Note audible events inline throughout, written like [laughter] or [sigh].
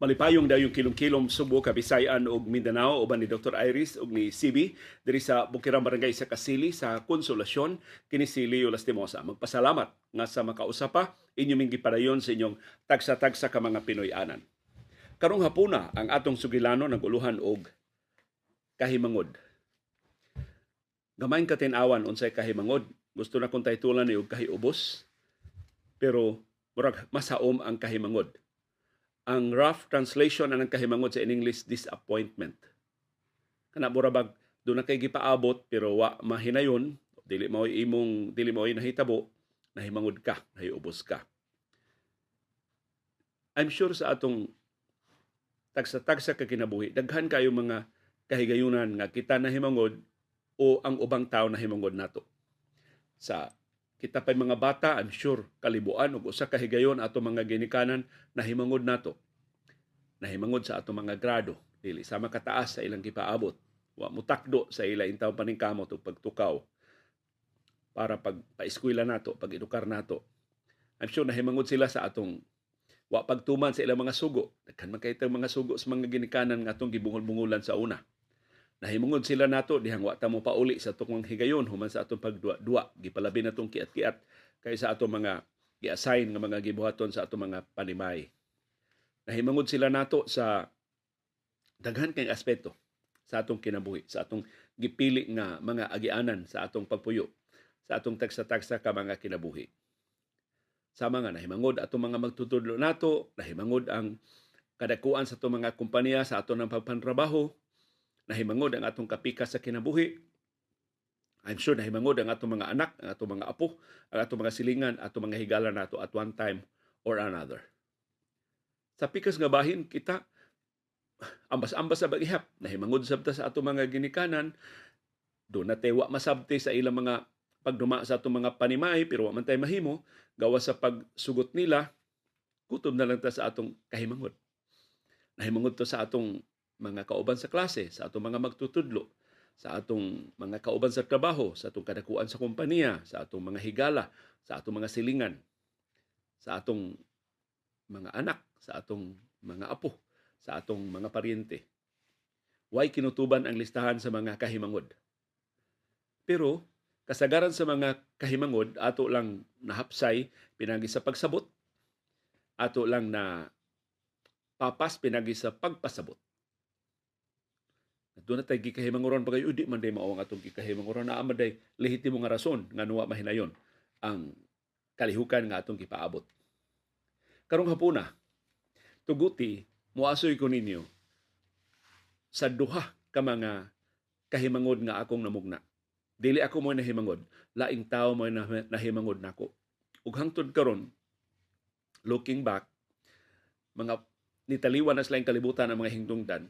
Malipayong daw yung kilom-kilom Subo, Kabisayan ug Mindanao uban ni Dr. Iris ug ni CB diri sa Bukirang Barangay sa Kasili sa Konsolasyon kini si Leo Lastimosa. Magpasalamat nga sa makausapa inyo ming gipadayon sa inyong tagsa-tagsa ka mga Pinoy-anan. Karong hapuna ang atong sugilano naguluhan og kahimangod. Gamayn ka tinawan unsay kahimangod. Gusto na kong titulan ni og kahiubos. Pero murag masaom ang kahimangod ang rough translation ng kahimangod sa in English disappointment. Kana burabag do na kay gipaabot pero wa mahinayon dili mo imong dili mo nahitabo nahimangod ka, nahiubos ka. I'm sure sa atong tagsa-tagsa ka kinabuhi, daghan kayo mga kahigayunan nga kita nahimangod o ang ubang tao nahimangod nato. Sa kita pay mga bata, I'm sure kalibuan ug usa ka higayon ato mga ginikanan nahimangod nato. Nahimangod sa ato mga grado, dili sa makataas sa ilang gipaabot. Wa mutakdo sa ila intaw paningkamot ug pagtukaw para pag paeskwela nato, pag edukar nato. I'm sure nahimangod sila sa atong wa pagtuman sa ilang mga sugo. Daghan man kay mga sugo sa mga ginikanan nga atong gibungol-bungulan sa una Nahimungod sila nato dihang wa ta mo pauli sa atong higayon human sa atong pagduwa-duwa gipalabi natong kiat-kiat kay sa atong mga gi-assign nga mga gibuhaton sa atong mga panimay. Nahimungod sila nato sa daghan kay aspeto sa atong kinabuhi, sa atong gipili nga mga agianan sa atong pagpuyo, sa atong tagsa-tagsa ka mga kinabuhi. Sa mga nahimangod atong mga magtutudlo nato, nahimangod ang kadakuan sa atong mga kompanya sa atong pagpantrabaho, nahimangod ang atong kapika sa kinabuhi. I'm sure nahimangod ang atong mga anak, ang atong mga apo, ang atong mga silingan, atong mga higala nato at one time or another. Sa pikas nga bahin, kita ambas-ambas sa bagihap. Nahimangod sabta sa atong mga ginikanan, do na tewa masabti sa ilang mga pagduma sa atong mga panimay, pero wa man mahimo, gawa sa pagsugot nila, kutob na lang ta sa atong kahimangod. Nahimangod to sa atong mga kauban sa klase, sa atong mga magtutudlo, sa atong mga kauban sa trabaho, sa atong kadakuan sa kompanya, sa atong mga higala, sa atong mga silingan, sa atong mga anak, sa atong mga apo, sa atong mga paryente. Way kinutuban ang listahan sa mga kahimangod. Pero kasagaran sa mga kahimangod ato lang nahapsay pinagi sa pagsabot ato lang na papas pinagi sa pagpasabot doon na tayo gikahimanguron pagay di man day mao ang atong gikahimanguron na man lehitimo nga rason nga nuwa mahinayon ang kalihukan nga atong gipaabot. Karong hapuna, tuguti moasoy ko ninyo sa duha ka mga kahimangod nga akong namugna. Dili ako mo nahimangod, laing tao mo nahimangod nako. Ug hangtod karon looking back mga nitaliwan na sila kalibutan ng mga hingdungdan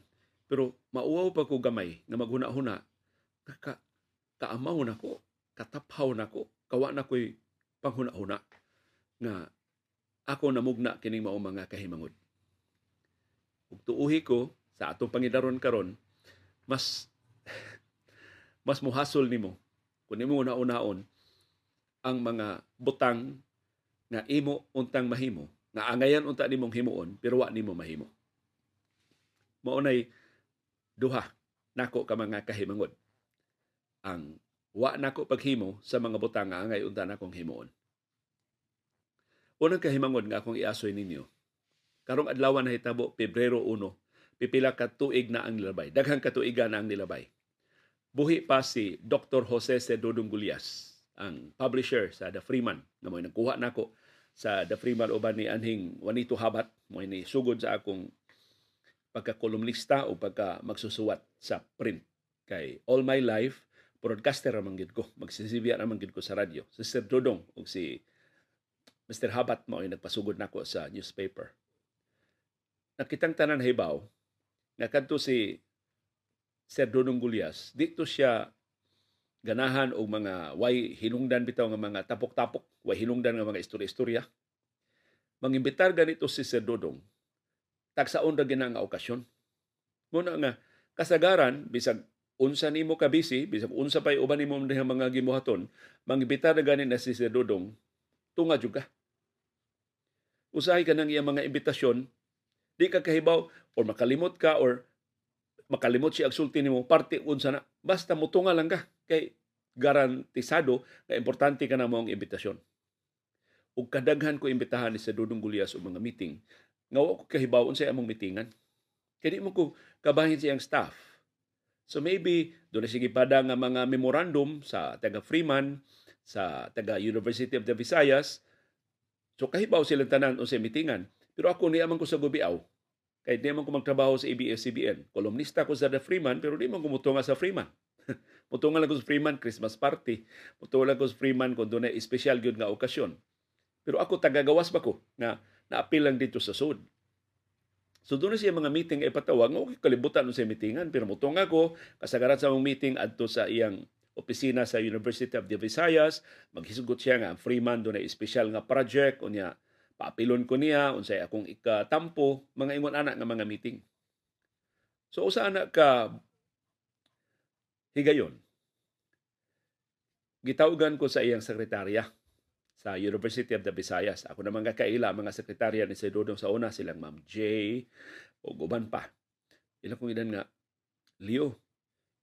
pero mauwaw pa ko gamay na maghuna-huna. Ka, kaamaw na ko, kataphaw na ko, kawa na ko'y panghuna-huna nga ako namugna kining mao mga kahimangod. Ug tuuhi ko sa atong pangidaron karon mas [laughs] mas muhasol nimo kun nimo una-unaon ang mga butang nga imo untang mahimo nga angayan unta nimong himuon pero wa nimo mahimo. Mao nay duha nako ka mga kahimangod. Ang wa nako paghimo sa mga butang nga angay unta nakong himuon. Unang kahimangod nga akong iasoy ninyo. Karong adlaw na hitabo Pebrero 1, pipila ka tuig na ang nilabay. Daghang katuigan na ang nilabay. Buhi pa si Dr. Jose Cedodong Gulias, ang publisher sa The Freeman, na mo nagkuha nako sa The Freeman uban ni Anhing Juanito Habat, mo ni sugod sa akong pagka-kolumnista o pagka magsusuwat sa print. Kay all my life, broadcaster naman gid ko. Magsisibya naman gid ko sa radyo. Si Sir Dodong o si Mr. Habat mo ay nagpasugod nako sa newspaper. Nakitang tanan hibaw nga si Sir Dodong Gulyas, dito siya ganahan og mga way hinungdan bitaw nga mga tapok-tapok, way hinungdan nga mga istorya-istorya. Mangimbitar ganito si Sir Dodong tagsaon ra gina nga okasyon. Muna nga kasagaran bisag unsa nimo ka busy, bisag unsa pay uban nimo mga gimuhaton, mangibitar na ganin na si Sir Dodong tunga juga. Usahay ka nang iya mga imbitasyon Di ka kahibaw or makalimot ka or makalimot siya agsulti nimo parte unsa na basta mutunga lang ka kay garantisado nga importante ka na mo ang imbitasyon. Ug kadaghan ko imbitahan ni sa Dudong Gulyas og mga meeting nga ko kahibaw unsay among meetingan. Kaya di mo ko kabahin siyang staff. So maybe doon na sige pada nga mga memorandum sa taga Freeman, sa taga University of the Visayas. So kahibaw silang tanan unsay meetingan. Pero ako niya man ko sa Gubiaw. Kaya di man ko magtrabaho sa ABS-CBN. Kolumnista ko sa The Freeman, pero di man ko mutunga sa Freeman. [laughs] mutunga lang ko sa Freeman, Christmas party. Mutunga lang ko sa Freeman kung doon na espesyal yun nga okasyon. Pero ako tagagawas ba ko na naapil lang dito sa sud. So doon siya mga meeting ay patawag, okay, kalibutan sa meetingan. Pero mutong ako, kasagaran sa mga meeting adto sa iyang opisina sa University of the Visayas, maghisugot siya nga Freeman doon na espesyal nga project, unya paapilon ko niya, unsay akong ikatampo, mga ingon anak nga mga meeting. So usa na ka higayon. Gitawgan ko sa iyang sekretarya sa University of the Visayas. Ako naman kakaila mga sekretarya ni Sedodong sa una silang Ma'am J o guban pa. Ilang kong ilan nga, Leo,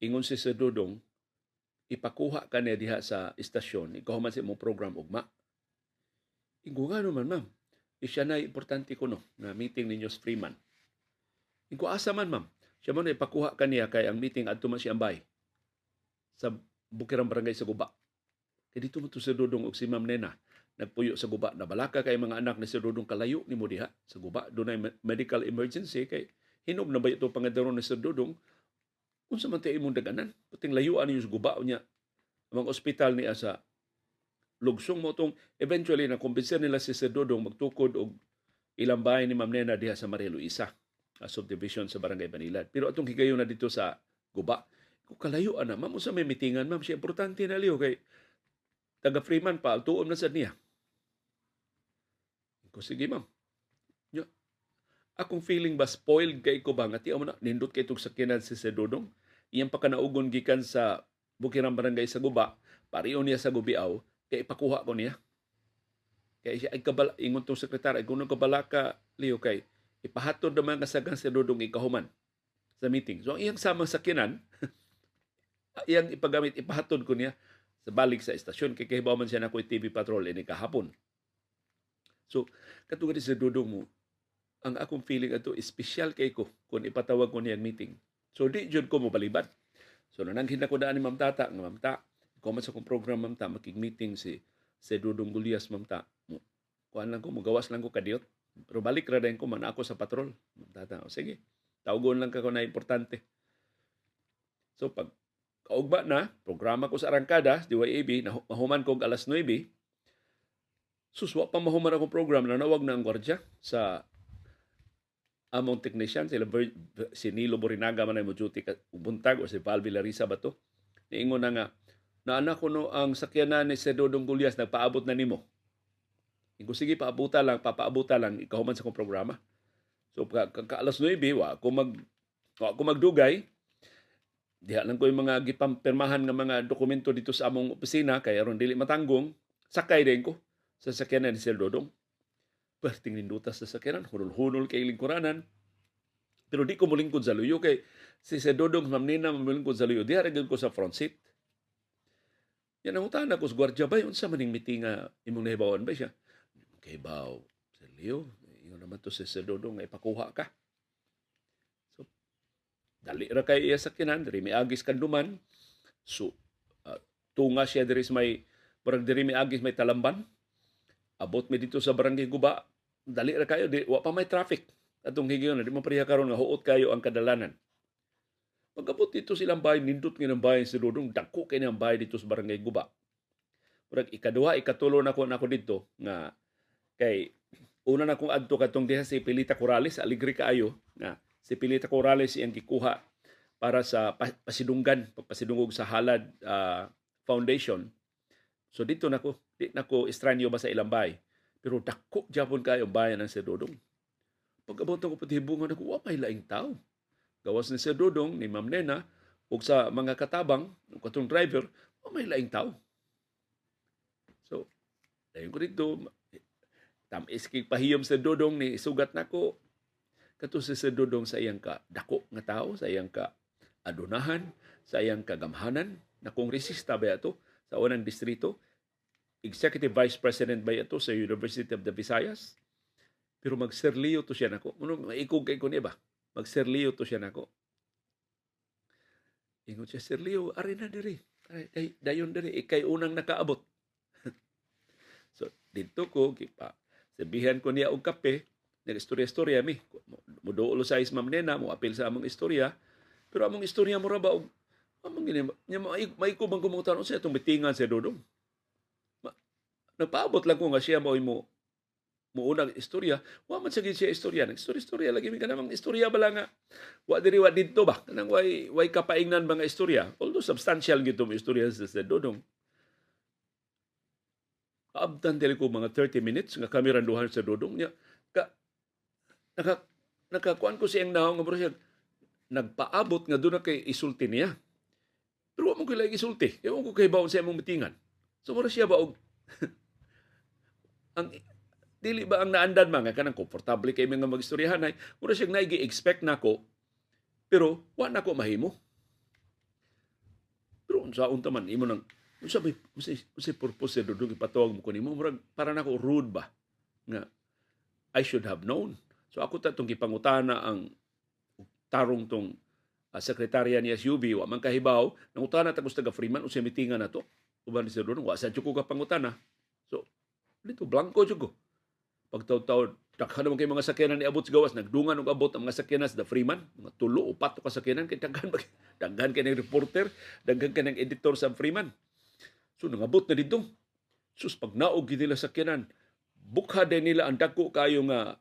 ingon si Sedodong, ipakuha ka niya diha sa istasyon, ikaw man sa imong program ugma. Ingo nga naman, ma'am. Siya na importante ko no, na meeting ninyo sa Freeman. Ingo asa man, ma'am. Siya man ipakuha ka niya kay ang meeting adto man siya bay sa Bukirang Barangay sa Guba. Kaya dito mo to si Dodong og si Ma'am Nena nagpuyo sa guba. Na balaka kay mga anak ni Sir Dodong kalayo ni mo diha sa guba. Dunay medical emergency kay hinog na ba ito pangadaron ni Sir Dodong unsa man tay imong daganan? Puting layuan niyo sa guba niya ang ospital niya sa lugsong mo tong eventually na kumbinser nila si Sir Dodong magtukod og ilang bahay ni Ma'am Nena diha sa Maria Luisa a subdivision sa Barangay Banilad pero atong higayon na dito sa guba kung kalayo na ma'am sa may mitingan ma'am? Siya importante na liyo kay taga Freeman pa tuom na sa niya ko, sige ma'am. Nya, akong feeling ba spoiled kay ko ba nga ti na nindot kay tug sakyanan si Sedodong. Iyang pa kanaugon gikan sa Bukirang Barangay sa Guba, pariyo niya sa Gubiaw, kay ipakuha ko niya. Kaya siya ay kabala, ingon tong sekretar, ay kung kabala ka, Leo, kay ipahatod naman kasagang si Dodong ikahuman sa meeting. So, ang iyang samang sakyanan, [laughs] iyang ipagamit, ipahatod ko niya sa balik sa estasyon. Kay kahibaw man siya na ko TV patrol ini kahapon. So, katulad sa dudong mo, ang akong feeling ato special kay ko kung ipatawag ko niyang meeting. So, di jud ko mo balibad. So, nananghin ako daan ni Ma'am Tata, nga Ma'am Ta, comment sa kong program Ma'am Ta, makig-meeting si si Dudong Gulias Ma'am Ta. Kuan lang ko, magawas lang ko kadiyot. Pero balik ra din ko man ako sa patrol. Ma'am Tata, o sige, tawgon lang ka ko na importante. So, pag kaugba na, programa ko sa Arangkada, DYAB, nahuman ko alas 9, suswa pa mahuman akong program na nawag na ang gwardya sa among technician. Sila si Nilo Borinaga man ay mo duty buntag o si Val Villarisa ba to? Niingon na nga na anak ko no ang sakyanan ni Sir Dodong Gulyas nagpaabot na nimo. Ingo sige paabuta lang papaabuta lang ikaw man sa kong programa. So ka, ka, ka alas 9 wa ako mag wa ako magdugay. Diha lang ko yung mga gipampirmahan nga mga dokumento dito sa among opisina kay aron dili matanggong sakay din ko sa sakyanan ni Sir Dodong. Perting nindutas sa sakyanan, hunol-hunol kay lingkuranan. Pero di ko mulingkod sa luyo kay si Sir Dodong mamnina mamulingkod sa luyo. Di haragin ko sa front seat. Yan ang utana ko sa gwardya ba yun sa maning meeting nga imong nahibawan ba siya? Kay baw, sa Leo, yun naman to si Sir Dodong ipakuha ka. So, dali ra kay iya sakyanan, diri may agis kanduman. So, uh, tunga siya diri may, parang diri may agis may talamban abot mi dito sa barangay Guba, dali ra kayo, di, wa pa may traffic. Atong higiyon, di mo pareha karon nga huot kayo ang kadalanan. Pagkabot dito silang bahay, nindot nga ng bahay si Dudong, dako kay ang bahay dito sa barangay Guba. Murag ikaduha, ikatulo na ko na ko dito nga kay una na kong adto katong diha si Pilita Corrales, aligri kaayo nga si Pilita Corrales iyang gikuha para sa pasidunggan, pagpasidungog sa Halad uh, Foundation. So dito nako Di na ko estranyo ba sa ilang bay. Pero dako japon kayo bayan ng Sir Dodong. Pagkabot ko patibungan ako, wapay laing tao. Gawas ni Sir Dodong, ni Ma'am Nena, ug sa mga katabang, ng katong driver, wapay laing tao. So, dayon ko dito, tam iskig pahiyom sa Dodong ni sugat nako kato si Sir Dodong sa iyang ka dako nga tao, sa iyang ka adunahan, sa iyang kagamhanan na kongresista ba ito sa unang distrito, executive vice president ba ito sa University of the Visayas. Pero magserliyo to siya nako. Ano maikog kay ko niya ba? Magserliyo to siya nako. Ingon siya, Serlio, ari na diri. Ay, dayon diri, ikay unang nakaabot. [laughs] so, dito ko, kipa, sabihan ko niya og kape, nag-istorya-istorya mi. Muduolo sa is ma'am nena, mo apil sa among istorya. Pero among istorya mo ra ba, among gini, may, may kubang kumutan, sa itong bitingan sa Dodong. Nagpaabot lang ko nga siya mo mo mo unang istorya, wa man sa siya istorya, nag istorya istorya lagi mi kanang istorya bala nga wa diri wa didto ba kanang way way kapaingnan mga istorya. Although substantial gito mo istorya sa, sa Dodong. Kaabtan dili ko mga 30 minutes nga kami randuhan sa Dodong niya. Ka, naka, nakakuan ko siyang naong nga siya, nagpaabot nga doon na kay isulti niya. Pero wa mo kay isulti. Ewan ko kay baon sa imong mitingan. So mura siya ba og [laughs] ang dili ba ang naandan mga kanang komportable kay mga magistoryahan ay mura siya naigi expect nako pero wa nako mahimo. Pero unsa unta man imo nang unsa ba unsa unsa purpose do dugay patawag mo kunimo murag para nako rude ba? Nga I should have known. So ako ta tong gipangutana ang tarong tong uh, sekretarya ni SUV wa man kahibaw nangutana ta taga Freeman unsa mitingan nato uban ni Sir Dodong wa sa ko ka pangutana dito blanco jud ko. Pagtaw-taw daghan naman kay mga sakyanan ni abot gawas nagdungan og abot ang mga sakyanan sa Freeman. Mga tulo o pato ka sakyanan kay daghan [laughs] daghan kay ng reporter. Daghan kay ng editor sa Freeman. So nangabot na dito. Sus pag naog nila sakyanan bukha din nila ang dako kayo nga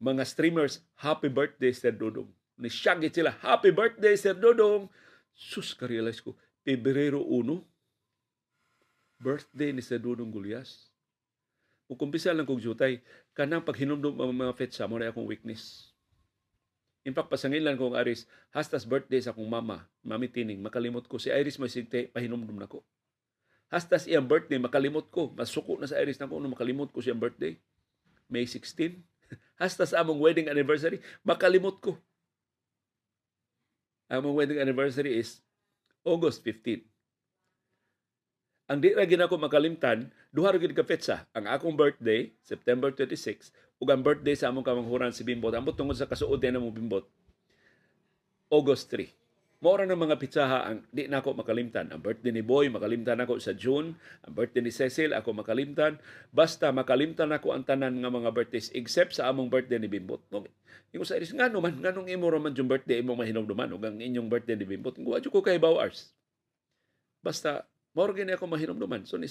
mga streamers happy birthday Sir Dodong. Ni siyagit sila happy birthday Sir Dodong. Sus ka-realize ko Pebrero 1 birthday ni Sir Dodong Gulyas Ug kumpisa lang kog jutay, kanang paghinumdum ang mga fetsa mo na akong weakness. In fact, pasangilan kong Aris, hastas birthday sa akong mama, mami tining, makalimot ko. Si Iris may sigte, pahinumdum na ko. Hastas iyang birthday, makalimot ko. Masuko na sa Iris na ko, no makalimot ko siyang birthday. May 16. [laughs] Hastas among wedding anniversary, makalimot ko. Among wedding anniversary is August 15. Ang di ra ginako makalimtan, duha ra gid ka petsa. Ang akong birthday, September 26, ug ang birthday sa among kamanghuran si Bimbot. Ambot tungod sa kasuod na mo Bimbot. August 3. Mora ng mga pitsaha ang di na ako makalimtan. Ang birthday ni Boy, makalimtan ako sa June. Ang birthday ni Cecil, ako makalimtan. Basta makalimtan ako ang tanan nga mga birthdays except sa among birthday ni Bimbot. No, Ingo sa iris, nga naman, nga nung imo raman yung birthday imong mahinumduman o ang inyong birthday ni Bimbot. Ingo, ko kay Bawars. Basta Mao gini ako mahinumduman. So ni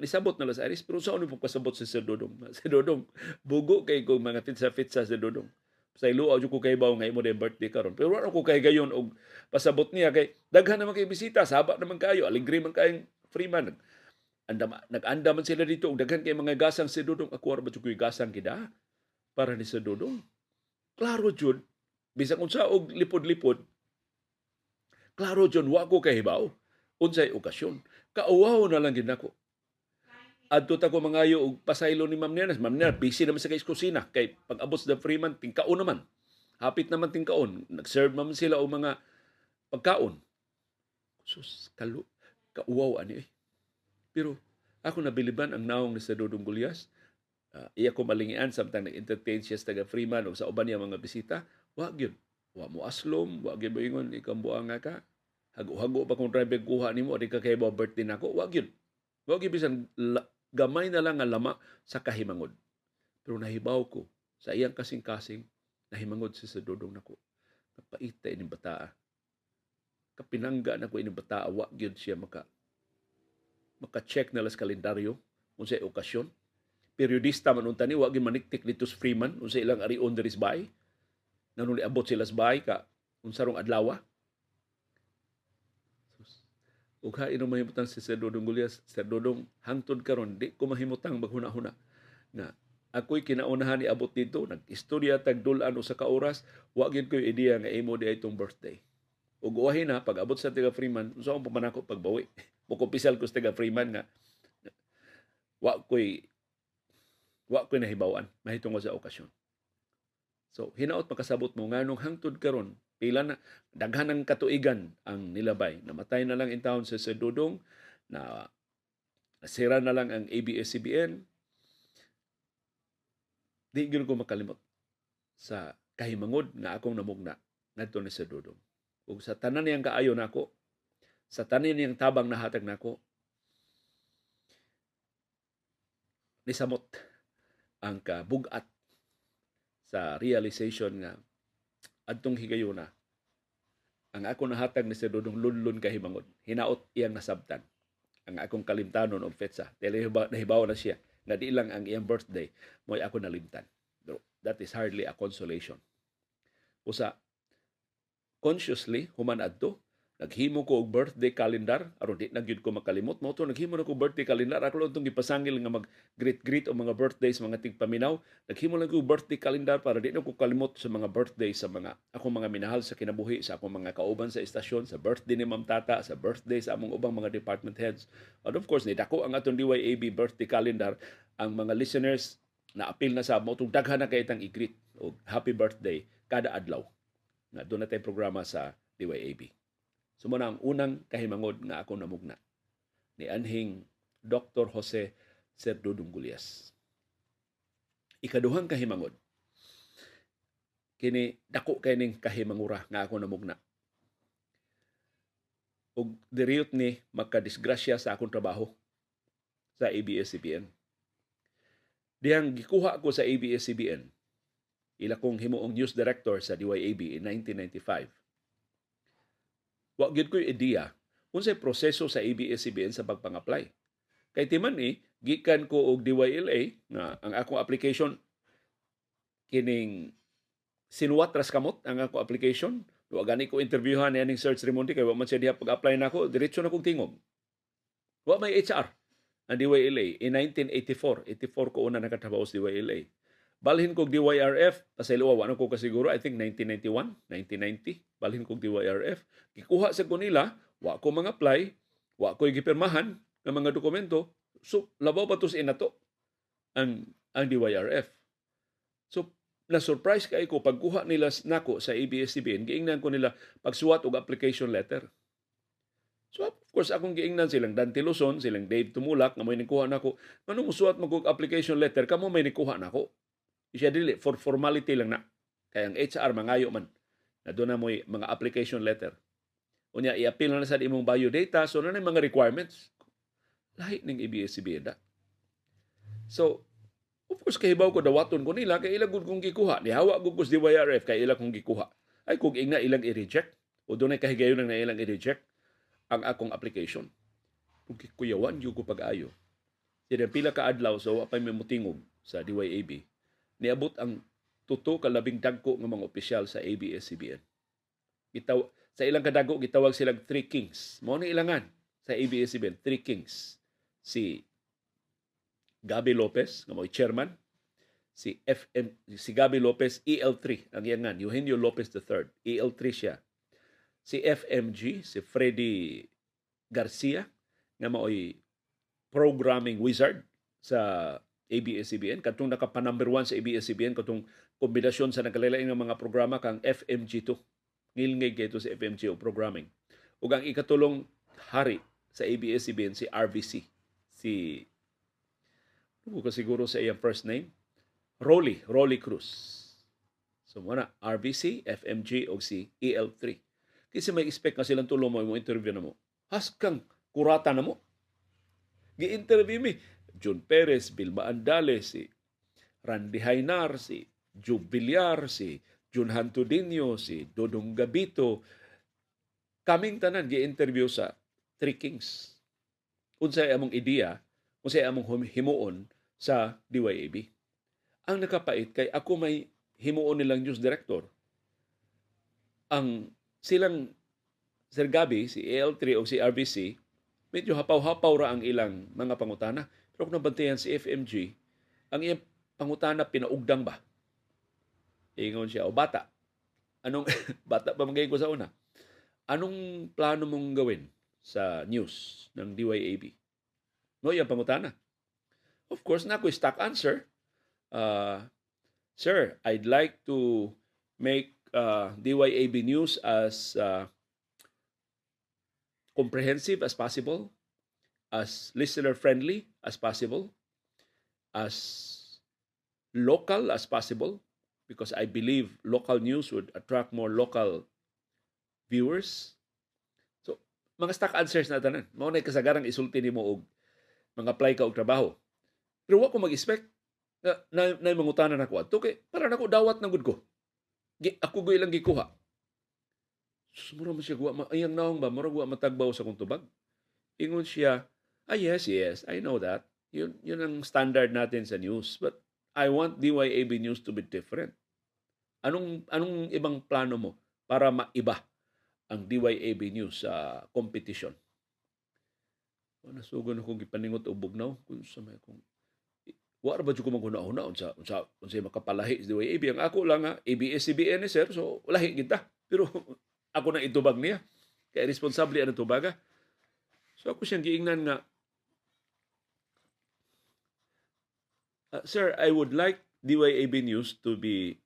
nisabot na sa Aris pero sa ano po kasabot si Sir Dodong. [laughs] Si Dodong bugo kay kong mga fit sa fit sa si Dodong. Sa iluaw ko kay bawo nga imo day birthday karon. Pero wala ko kay gayon og pasabot niya kay daghan naman kay bisita, saba naman kayo, aligre man kayong Freeman. Anda nag-anda man sila dito og daghan kay mga gasang si Dodong ako ra koy gasang kida para ni Sir Dodong. Klaro jud bisag unsa og lipod-lipod. Klaro jud wa ko kahibaw unsay okasyon. Kauwaw na lang gid nako. Adto ta ko mangayo og pasaylo ni Ma'am Nenas. Ma'am Nenas, busy naman sa kay kusina. Kay pag-abot sa Freeman, tingkaon naman. Hapit naman tingkaon. Nag-serve naman sila og mga pagkaon. Sus, kalu, kauwaw ani eh. Pero ako nabiliban ang naong ni sa Dodong Gulyas. Uh, iya ko malingian samtang nag-entertain siya sa taga Freeman o sa uban niya mga bisita. Wa gyud. Wa mo aslom, wa gyud moingon ikambuang nga ka hago-hago pa kung driver kuha nimo di ka kay birthday nako wag yun. Wag yun bisan gamay na lang nga lama sa kahimangod. Pero nahibaw ko sa iyang kasing-kasing nahimangod si sa dodong nako. Kapaita ini bataa. Kapinangga na ko ini bataa wa gyud siya maka maka-check na las kalendaryo unsay okasyon. Periodista man unta ni wa gyud maniktik dito sa Freeman unsay ilang ari on the bay nanuli abot sila sa bay ka unsarong adlaw ug ha ino mahimutang si Sir Dodong Gulyas, Sir Dodong hangtod karon di ko mahimutang maghuna-huna nga ako'y kinaunahan ni abot dito, nag-istorya tag dulan usa ka oras, wa gyud ko ideya nga imo di itong birthday. Ug uwahin na pag abot sa taga Freeman, unsa ang pamanako pagbawi. [laughs] Mukumpisal ko sa taga Freeman nga wa ko'y wa ko'y nahibawan mahitungod sa okasyon. So, hinaot makasabot mo nganong hangtod karon pila na daghan ng katuigan ang nilabay. Namatay na lang in town sa Sedudong na nasira na lang ang ABS-CBN. Di gyud ko makalimot sa kahimangod nga akong namugna ngadto ni Sedudong. Ug sa tanan niyang kaayo nako, sa tanan niyang tabang nahatag nako, nisamot ang kabugat sa realization nga adtong higayuna ang ako nahatag ni si Dudong lunlun kahimangod hinaot iyang nasabtan. Ang akong kalimtanon og petsa dili nahibaw na siya. Nga di lang ang iyang birthday mo'y ako nalimtan. That is hardly a consolation. Usa consciously human adto naghimo ko og birthday calendar. Aron di na gyud ko makalimot. Mo to naghimo na ko birthday calendar. Ako lang tong gipasangil nga mag greet greet o mga birthdays mga tigpaminaw. Naghimo lang ko birthday calendar para di na ko kalimot sa mga birthday sa mga ako mga minahal sa kinabuhi sa akong mga kauban sa estasyon sa birthday ni Ma'am Tata sa birthday sa among ubang mga department heads. And of course ni dako ang atong DYAB birthday calendar. Ang mga listeners na apil na sa mo daghan na kay itang i-greet. Og happy birthday kada adlaw. Nga doon na tayo programa sa DYAB. Sumo ang unang kahimangod nga ako namugna ni anhing Dr. Jose Serdo Dungulias. Ikaduhang kahimangod kini dako kay ning kahimangura nga ako namugna. Ug diriyot ni makadisgrasya sa akong trabaho sa ABS-CBN. Diyang gikuha ko sa ABS-CBN, ila kong himuong news director sa DYAB in 1995 Wa gyud ko'y ideya unsay proseso sa ABS-CBN sa pagpang-apply. Kay timan ni gikan ko og DYLA nga ang akong application kining sinuwat ras kamot ang akong application. Wa gani ko interviewhan ni aning search Remonte kay wa man siya diha pag-apply nako, diretso na kog tingog. Wa may HR ang DYLA in 1984. 84 ko una nakatrabaho sa DYLA. Balhin kog DYRF, pasaylo wa na ko kasiguro, I think 1991, 1990, balhin kog DYRF. Gikuha sa ko wa ko mga apply, wa ko gipirmahan ng mga dokumento, so labaw pa to sa inato ang ang DYRF. So na-surprise kay ko pagkuha nila nako sa ABS-CBN, giingnan ko nila pagsuwat og application letter. So of course akong giingnan silang Dante Luzon, silang Dave Tumulak nga may nikuha nako. Ngano musuwat mo og application letter kamo may nikuha nako. Siya dili for formality lang na. Kaya ang HR mangayo man na doon na mo mga application letter. Unya i-appeal na sa imong biodata so na mga requirements. Lahi ning ABS-CBN da. So, of course kahibaw ko dawaton ko nila kay ilang kong gikuha. Ni hawa gud ko sa DYRF kay ilang kong gikuha. Ay kung ingna ilang i-reject o doon ay kahigayon na ilang i-reject ang akong application. Kung kuyawan yung ko pag-ayo. Sila pila ka adlaw so apay may mutingog sa DYAB niabot ang tuto ka labing dagko ng mga opisyal sa ABS-CBN. Gitaw sa ilang kadago gitawag silang Three Kings. Mao ni ilangan sa ABS-CBN, Three Kings. Si Gabi Lopez, nga mo'y chairman, si FM si Gabi Lopez EL3 ang iyangan Eugenio Lopez III EL3 siya si FMG si Freddy Garcia nga mao'y programming wizard sa ABS-CBN katong nakapa number one sa ABS-CBN katong kombinasyon sa nagkalilain ng mga programa kang FMG2 ngilngig kay sa FMG o programming. Ug ang ikatulong hari sa ABS-CBN si RVC si ano ko siguro sa iyang first name? Rolly Rolly Cruz. So muna RVC FMG o si EL3 kasi may expect nga silang tulong mo mo interview na mo. Haskang kurata na mo. Gi-interview mi John Perez, Bilba Andales, si Randy Hainar, si Joe Villar, si Jun Hantudinho, si Dodong Gabito. Kaming tanan gi-interview sa Three Kings. Unsay among ideya, unsay among himuon sa DYAB. Ang nakapait kay ako may himuon nilang news director. Ang silang Sir Gabi, si AL3 o si RBC, medyo hapaw-hapaw ra ang ilang mga pangutana. Pero kung nabantayan si FMG, ang iyang pangutana pinaugdang ba? Ingon siya, o bata, anong, [laughs] bata pa magayin ko sa una, anong plano mong gawin sa news ng DYAB? No, yung pangutana. Of course, na ako stock answer. Uh, Sir, I'd like to make uh, DYAB News as uh, comprehensive as possible, as listener friendly as possible, as local as possible, because I believe local news would attract more local viewers. So, mga stock answers na tanan. Mao na kasagarang isulti nimo og mga apply ka og trabaho. Pero wa ko mag-expect na na, na mangutanan ako adto kay para nako dawat na gud ko. Gi, ako go ilang gikuha. Sumura man siya guwa, ayang naong ba, mura guwa matagbaw sa kong tubag. Ingon siya, ah yes, yes, I know that. Yun, yun ang standard natin sa news. But I want DYAB News to be different. Anong, anong ibang plano mo para maiba ang DYAB News sa competition? Nasugon akong gipaningot o bugnaw kung sa may kung Wa ba jud ko maghuna-huna unsa unsa unsa makapalahi sa DYAB ang ako lang nga ABS-CBN ni sir so lahi kita. Pero [laughs] ako na itubag niya. Kaya responsable ang tubaga. So ako siyang giingnan nga, uh, Sir, I would like DYAB News to be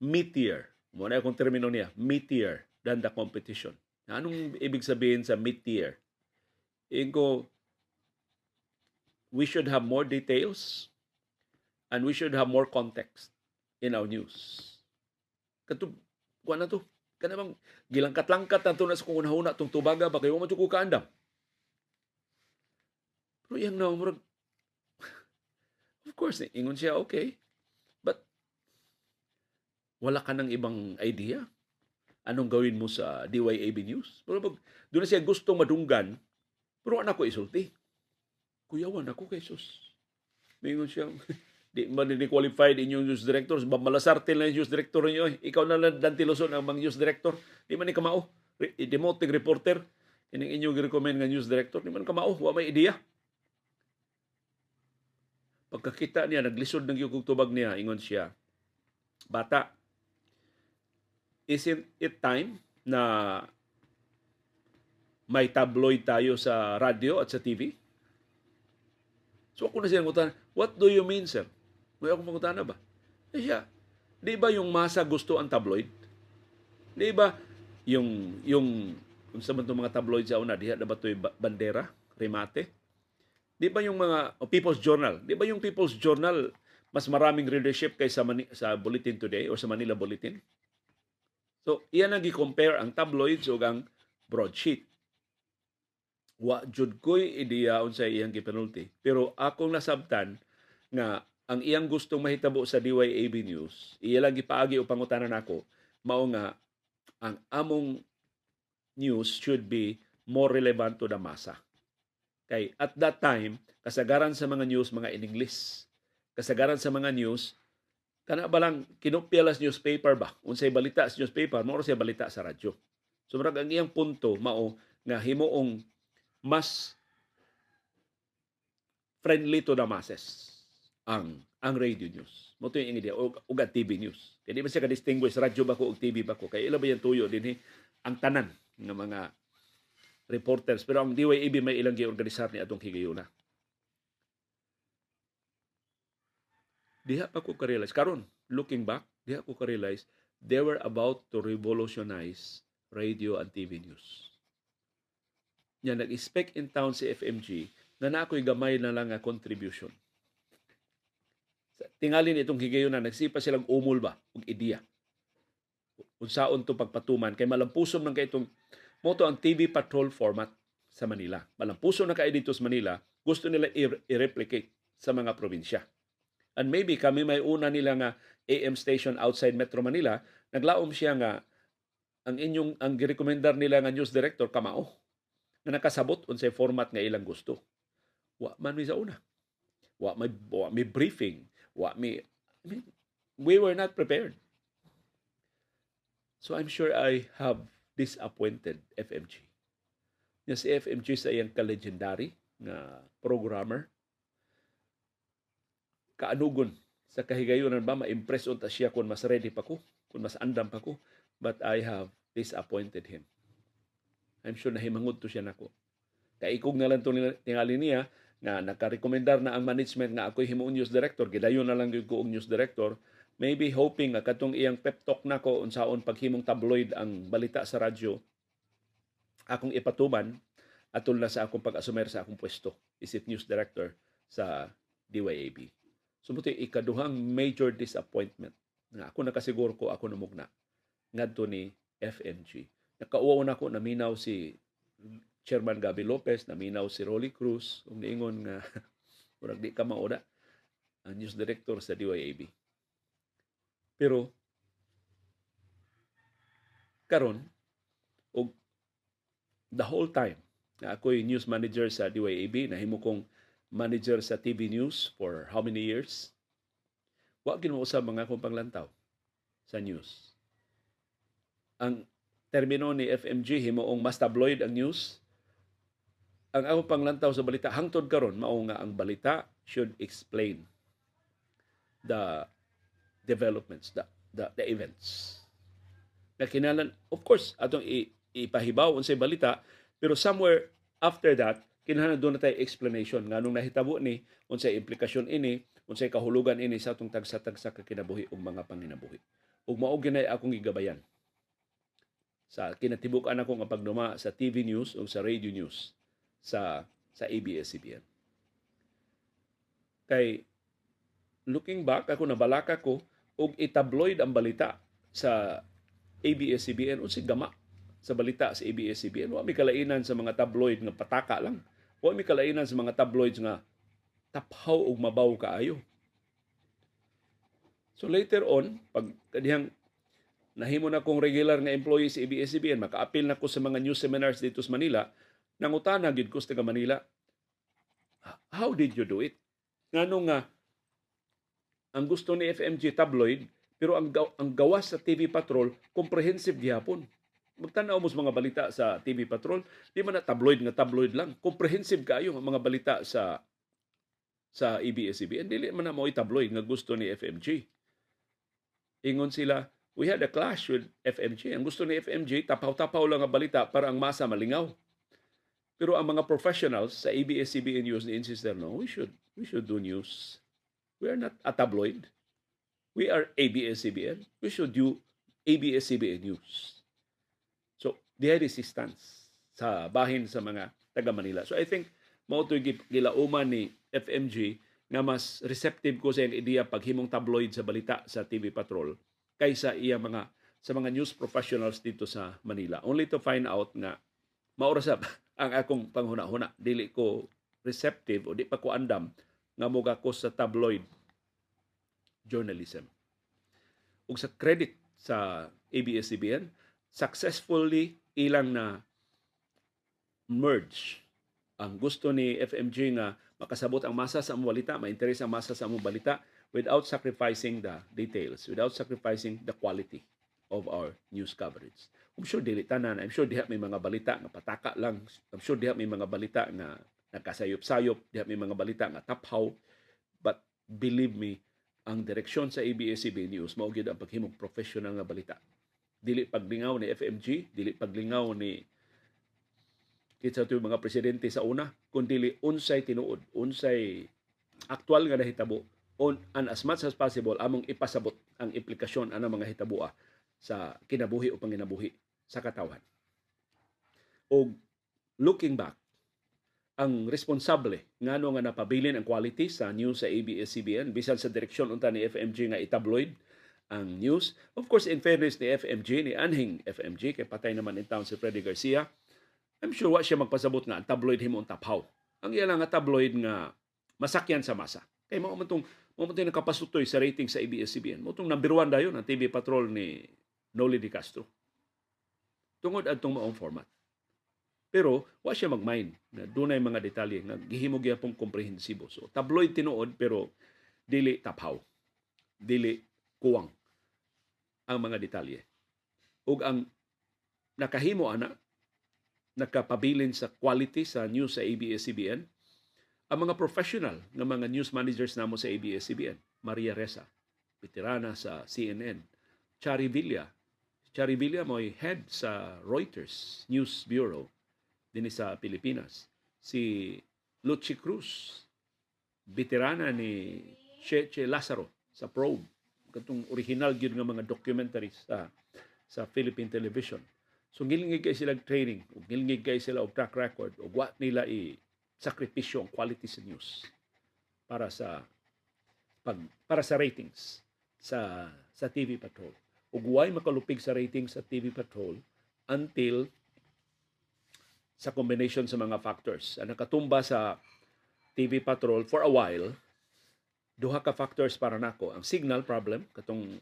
meteor. Muna akong termino niya, meteor than the competition. Anong ibig sabihin sa meteor? Ingo, we should have more details and we should have more context in our news. Kato, kuha na to. Kana bang gilangkat-langkat na to na sa kung una-una itong tubaga ba kayo mo ko kaandam. Pero yung na umurag, of course, ingon siya, okay. But, wala ka ng ibang idea? Anong gawin mo sa DYAB News? Pero pag doon na siya gustong madunggan, pero anak ko isulti. Kuyawan ako kay sus. Mingon siya, [laughs] di man ni qualified inyong news director ba malasarte lang news director niyo eh. ikaw na lang Dan Tiloson ang mga news director di man ni kamao demoting reporter ining inyong recommend nga news director di man kamao wa may ideya pagkakita niya naglisod ng yung tubag niya ingon siya bata isn't it time na may tabloid tayo sa radio at sa TV? So ako na siya ngutan, what do you mean, sir? May akong pangutana ba? Eh siya, di ba yung masa gusto ang tabloid? Di ba yung, yung, kung sa mga tabloid sa una, diha na ba ito bandera, remate? Di ba yung mga oh, People's Journal? Di ba yung People's Journal mas maraming readership kaysa Mani- sa Bulletin Today o sa Manila Bulletin? So, iyan ang i-compare ang tabloids o ang broadsheet. Wa jud ko'y ideya sa iyang gipenulti. Pero akong nasabtan nga ang iyang gustong mahitabo sa DYAB News, iya lang gipaagi o pangutanan nako, mao nga ang among news should be more relevant to the masa. Kay at that time, kasagaran sa mga news mga in English. Kasagaran sa mga news kana ba lang kinopya las newspaper ba? Unsay balita sa newspaper, mao siya balita sa radyo. So murag ang iyang punto mao nga himuong mas friendly to the masses ang ang radio news. Mo to yung idea o ug TV news. Kaya di man siya ka-distinguish radyo ba ko o TV ba ko. Kaya ila ba yung tuyo din eh, ang tanan ng mga reporters. Pero ang DYAB may ilang giorganisar ni atong higayuna. Diha pa ko ka-realize. Karon, looking back, diha ko ka-realize they were about to revolutionize radio and TV news. Nya nag-expect in town si FMG na na ako'y gamay na lang nga contribution tingalin itong higayon na nagsipa silang umul ba ug ideya unsaon to pagpatuman kay malampusom nang kay itong moto ang TV patrol format sa Manila. Malampusom na kay dito sa Manila gusto nila i-replicate sa mga probinsya. And maybe kami may una nila nga AM station outside Metro Manila naglaom siya nga ang inyong ang girekomendar nila nga news director kamao na nakasabot unsay format nga ilang gusto. Wa man mi sa una. Wa may wa may briefing. What me I mean, we were not prepared. So I'm sure I have disappointed FMG. Nga si FMG sa iyang ka-legendary nga programmer. Kaanugon sa kahigayonan ba ma-impress unta siya kung mas ready pa ko, kung mas andam pa ko, but I have disappointed him. I'm sure na himangod to siya nako. Kay ikog na lang to tingali niya nga nakarekomendar na ang management nga ako'y himuon news director, gidayon na lang gyud ko og news director, maybe hoping nga katong iyang pep talk nako unsaon paghimong tabloid ang balita sa radyo akong ipatuman atol na sa akong pag-asumer sa akong pwesto isip news director sa DYAB. Sumuti ikaduhang major disappointment nga ako nakasiguro ko ako namugna ngadto ni FMG. Nakauwaw na ko naminaw si Chairman Gabi Lopez, naminaw si Rolly Cruz, ug niingon nga [laughs] murag di ka mauna ang news director sa DYAB. Pero karon og the whole time na ako'y news manager sa DYAB, nahimo kong manager sa TV News for how many years? Wa ginuusab mga akong panglantaw sa news. Ang termino ni FMG himuong mas tabloid ang news. Ang akong panglantaw sa balita hangtod karon mao nga ang balita should explain the developments, the the, the events. Na kinalan, of course, atong ipahibaw unsay balita, pero somewhere after that, kinahanglan doon na tayo explanation nga nung nahitabo ni unsay implikasyon ini, unsay kahulugan ini sa atong tagsa-tagsa kinabuhi ug mga panginabuhi. Ug mao ginay akong gigabayan sa kinatibuk-an ako nga pagduma sa TV news o sa radio news sa sa ABS-CBN. Kay looking back ako nabalaka ko og itabloid ang balita sa ABS-CBN unsay gama sa balita sa ABS-CBN wa mi kalainan sa mga tabloid nga pataka lang. Wa mi kalainan sa mga tabloids nga taphaw og mabaw kaayo. So later on pag kadihang nahimo na kong regular nga employee sa ABS-CBN makaapil na ko sa mga news seminars dito sa Manila nangutana gid ko sa Manila how did you do it ngano nga ang gusto ni FMG tabloid pero ang ang gawas sa TV Patrol comprehensive gihapon magtanaw mo sa mga balita sa TV Patrol, di man na tabloid nga tabloid lang. Comprehensive kayo ang mga balita sa sa ABS-CBN. Dili man na mo tabloid nga gusto ni FMG. Ingon sila, we had a clash with FMG. Ang gusto ni FMG, tapaw-tapaw lang ang balita para ang masa malingaw. Pero ang mga professionals sa ABS-CBN News ni insist no, we should we should do news. We are not a tabloid. We are ABS-CBN. We should do ABS-CBN News. So, dihay resistance sa bahin sa mga taga Manila. So, I think mao to gilauman ni FMG nga mas receptive ko sa iyang ideya paghimong tabloid sa balita sa TV Patrol kaysa iya mga sa mga news professionals dito sa Manila. Only to find out nga maurasab [laughs] ang akong panghuna-huna. Dili ko receptive o di pa ko andam nga moga ko sa tabloid journalism. Ug sa credit sa ABS-CBN, successfully ilang na merge ang gusto ni FMG nga makasabot ang masa sa among balita, ma-interest ang masa sa among balita without sacrificing the details, without sacrificing the quality of our news coverage. I'm sure dili tanan, I'm sure diha may mga balita nga pataka lang, I'm sure diha may mga balita nga nagkasayop-sayop, diha may mga balita nga taphaw, but believe me, ang direksyon sa ABS-CBN News mao gyud ang paghimong professional nga balita. Dili paglingaw ni FMG, dili paglingaw ni kitsa to mga presidente sa una, kundi unsay tinuod, unsay aktual nga nahitabo. On and as much as possible among ipasabot ang implikasyon ana mga hitaboa sa kinabuhi o panginabuhi sa katawhan. O looking back, ang responsable ngano nga napabilin ang quality sa news sa ABS-CBN bisan sa direksyon unta ni FMG nga itabloid ang news. Of course, in fairness ni FMG, ni Anhing FMG, kay patay naman in town si Freddy Garcia, I'm sure wa siya magpasabot nga ang tabloid himo ang taphaw. Ang iya lang nga tabloid nga masakyan sa masa. Kay mo man tong mo man nakapasutoy sa rating sa ABS-CBN. Mo tong number one dayon ang TV Patrol ni Noli Di Castro. Tungod adtong maong format. Pero wa siya mag-mind na dunay mga detalye nga gihimo gyapon komprehensibo. So tabloid tinuod pero dili taphaw. Dili kuwang ang mga detalye. Ug ang nakahimo ana nakapabilin sa quality sa news sa ABS-CBN ang mga professional nga mga news managers namo sa ABS-CBN. Maria Reza, veterana sa CNN. Chari Villa. Chari Villa mo'y head sa Reuters News Bureau din sa Pilipinas. Si Luchi Cruz, veterana ni Cheche Lazaro sa Probe. Katong original gyud nga mga documentaries sa sa Philippine television. So ngilingig kay sila training, ug ngilingig kay sila og track record, ug wa nila i sakripisyo ang quality sa news para sa pag para sa ratings sa sa TV Patrol. Ug way makalupig sa ratings sa TV Patrol until sa combination sa mga factors. Ang nakatumba sa TV Patrol for a while, duha ka factors para nako. Ang signal problem, katong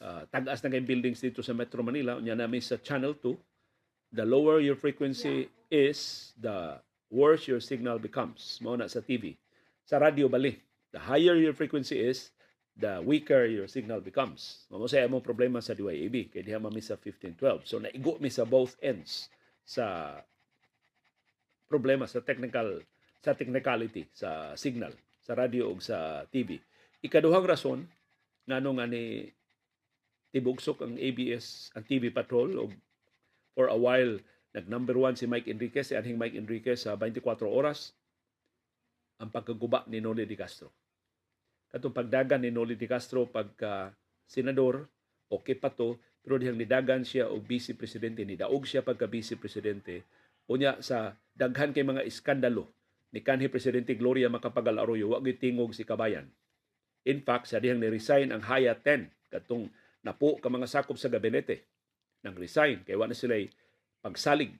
uh, tag-as na kay buildings dito sa Metro Manila, unya namin sa Channel 2, the lower your frequency is, the worse your signal becomes. Mao na sa TV. Sa radio bali, the higher your frequency is, the weaker your signal becomes. Mao sa among problema sa DYAB, kay diha mami sa 1512. So naigo mi sa both ends sa problema sa technical sa technicality sa signal sa radio ug sa TV. Ikaduhang rason ngano nga ni tibugsok ang ABS ang TV Patrol og for a while nag number one si Mike Enriquez si anhing Mike Enriquez sa 24 oras ang pagkaguba ni Noli Di Castro. Katong pagdagan ni Noli Di Castro pagka senador okay pa to pero dihang nidagan siya og vice presidente ni daog siya pagka vice presidente unya sa daghan kay mga iskandalo ni kanhi presidente Gloria Macapagal Arroyo wa tingog si kabayan. In fact sa dihang ni-resign ang Haya 10 katong napo ka mga sakop sa gabinete. Nang resign kay wa na sila pagsalig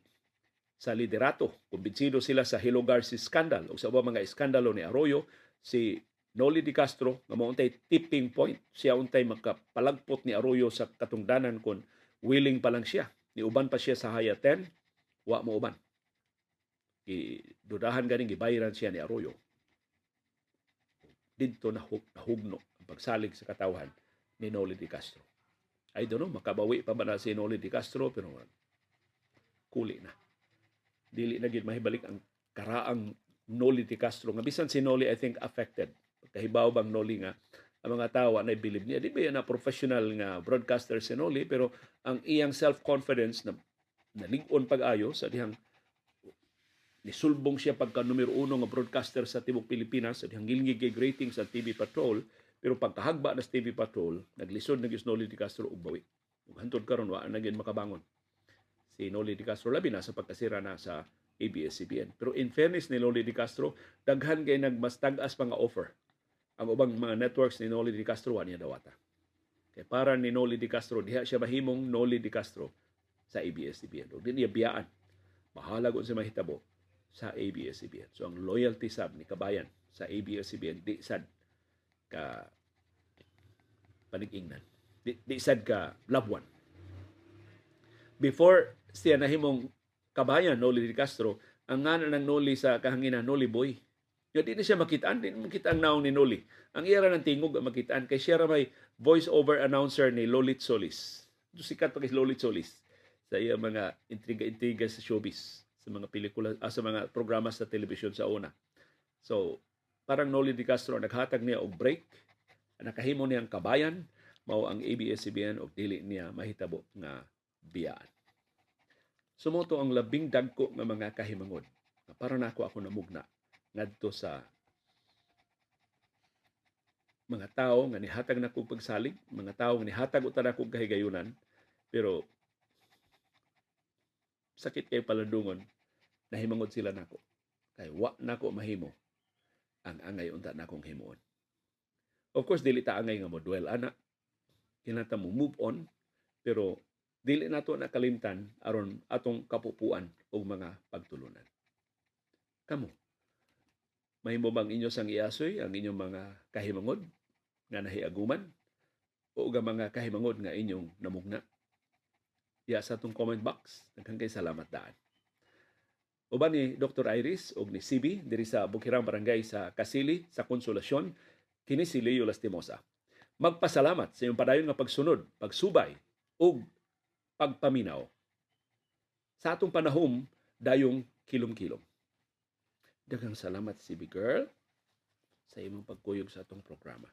sa liderato. Kumbinsido sila sa Hello Garcia scandal o sa mga iskandalo ni Arroyo si Noli Di Castro nga mao untay tipping point. Siya untay makapalagpot ni Arroyo sa katungdanan kon willing pa lang siya. Ni uban pa siya sa haya 10 wa mo uban. Dudahan ganing gibayaran siya ni Arroyo. Didto na nahugno ang pagsalig sa katawhan ni Noli Di Castro. I don't know makabawi pa ba na si Noli Di Castro pero kuli na. Dili na gid mahibalik ang karaang Noli Di Castro. Nga bisan si Noli I think affected kahibaw bang Noli nga ang mga tao na believe niya. Di ba yan na professional nga broadcaster si Noli pero ang iyang self-confidence na nalig-on pag-ayo sa dihang nisulbong siya pagka numero uno nga broadcaster sa tibok Pilipinas sa dihang gilingig rating sa TV Patrol pero pagkahagba na sa TV Patrol naglisod na Noli Di Castro ug bawi. Ug hantod karon wa na makabangon. Si Noli Di Castro labi na sa pagkasira na sa ABS-CBN. Pero in fairness ni Noli Di Castro, daghan kay nagmas tag-as mga offer ang ubang mga networks ni Noli Di Castro wa niya dawata. Kay para ni Noli Di Castro, diha siya mahimong Noli Di Castro sa ABS-CBN. Di niya biyaan. Bahala kung siya mahitabo sa ABS-CBN. So ang loyalty sab ni kabayan sa ABS-CBN di sad ka panig-ingnan. Di, di sad ka one. Before siya nahimong kabayan Noli Di Castro, ang ngana ng Noli sa kahanginan Noli Boy. Yo di na siya makitaan, di makita ang naong ni Noli. Ang iyara ng tingog ang makitaan kay siya may voice-over announcer ni Lolit Solis. Sikat pa kay Lolit Solis sa iya mga intriga-intriga sa showbiz, sa mga pelikula, ah, sa mga programa sa television sa una. So, parang Noli Di Castro naghatag niya og break, nakahimo niya ang kabayan, mao ang ABS-CBN og dili niya mahitabo nga biyaan. Sumoto ang labing dagko nga mga kahimangod. Para nako ako namugna ngadto sa mga tao nga nihatag na kong pagsalig, mga tao nga nihatag uta na kong kahigayunan, pero sakit kay palandungon, nahimangod sila nako. Kay wa nako mahimo ang angay unta na akong himuon. Of course, dili ta angay nga mo dwell ana. Kinata mo move on, pero dili nato na kalimtan aron atong kapupuan og mga pagtulunan. Kamo, mahimo bang inyo sang iasoy ang inyong mga kahimangod nga nahiaguman o nga mga kahimangod nga inyong namugna? Ya sa atong comment box. Daghang kay salamat daan. Uban ni Dr. Iris o ni CB diri sa Bukirang Barangay sa Kasili sa Konsolasyon kini si Leo Lastimosa. Magpasalamat sa iyong padayon nga pagsunod, pagsubay ug pagpaminaw. Sa atong panahom, dayong kilom-kilom. Daghang salamat CB Girl sa imong pagkuyog sa atong programa.